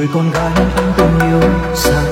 người con gái anh từng yêu sao?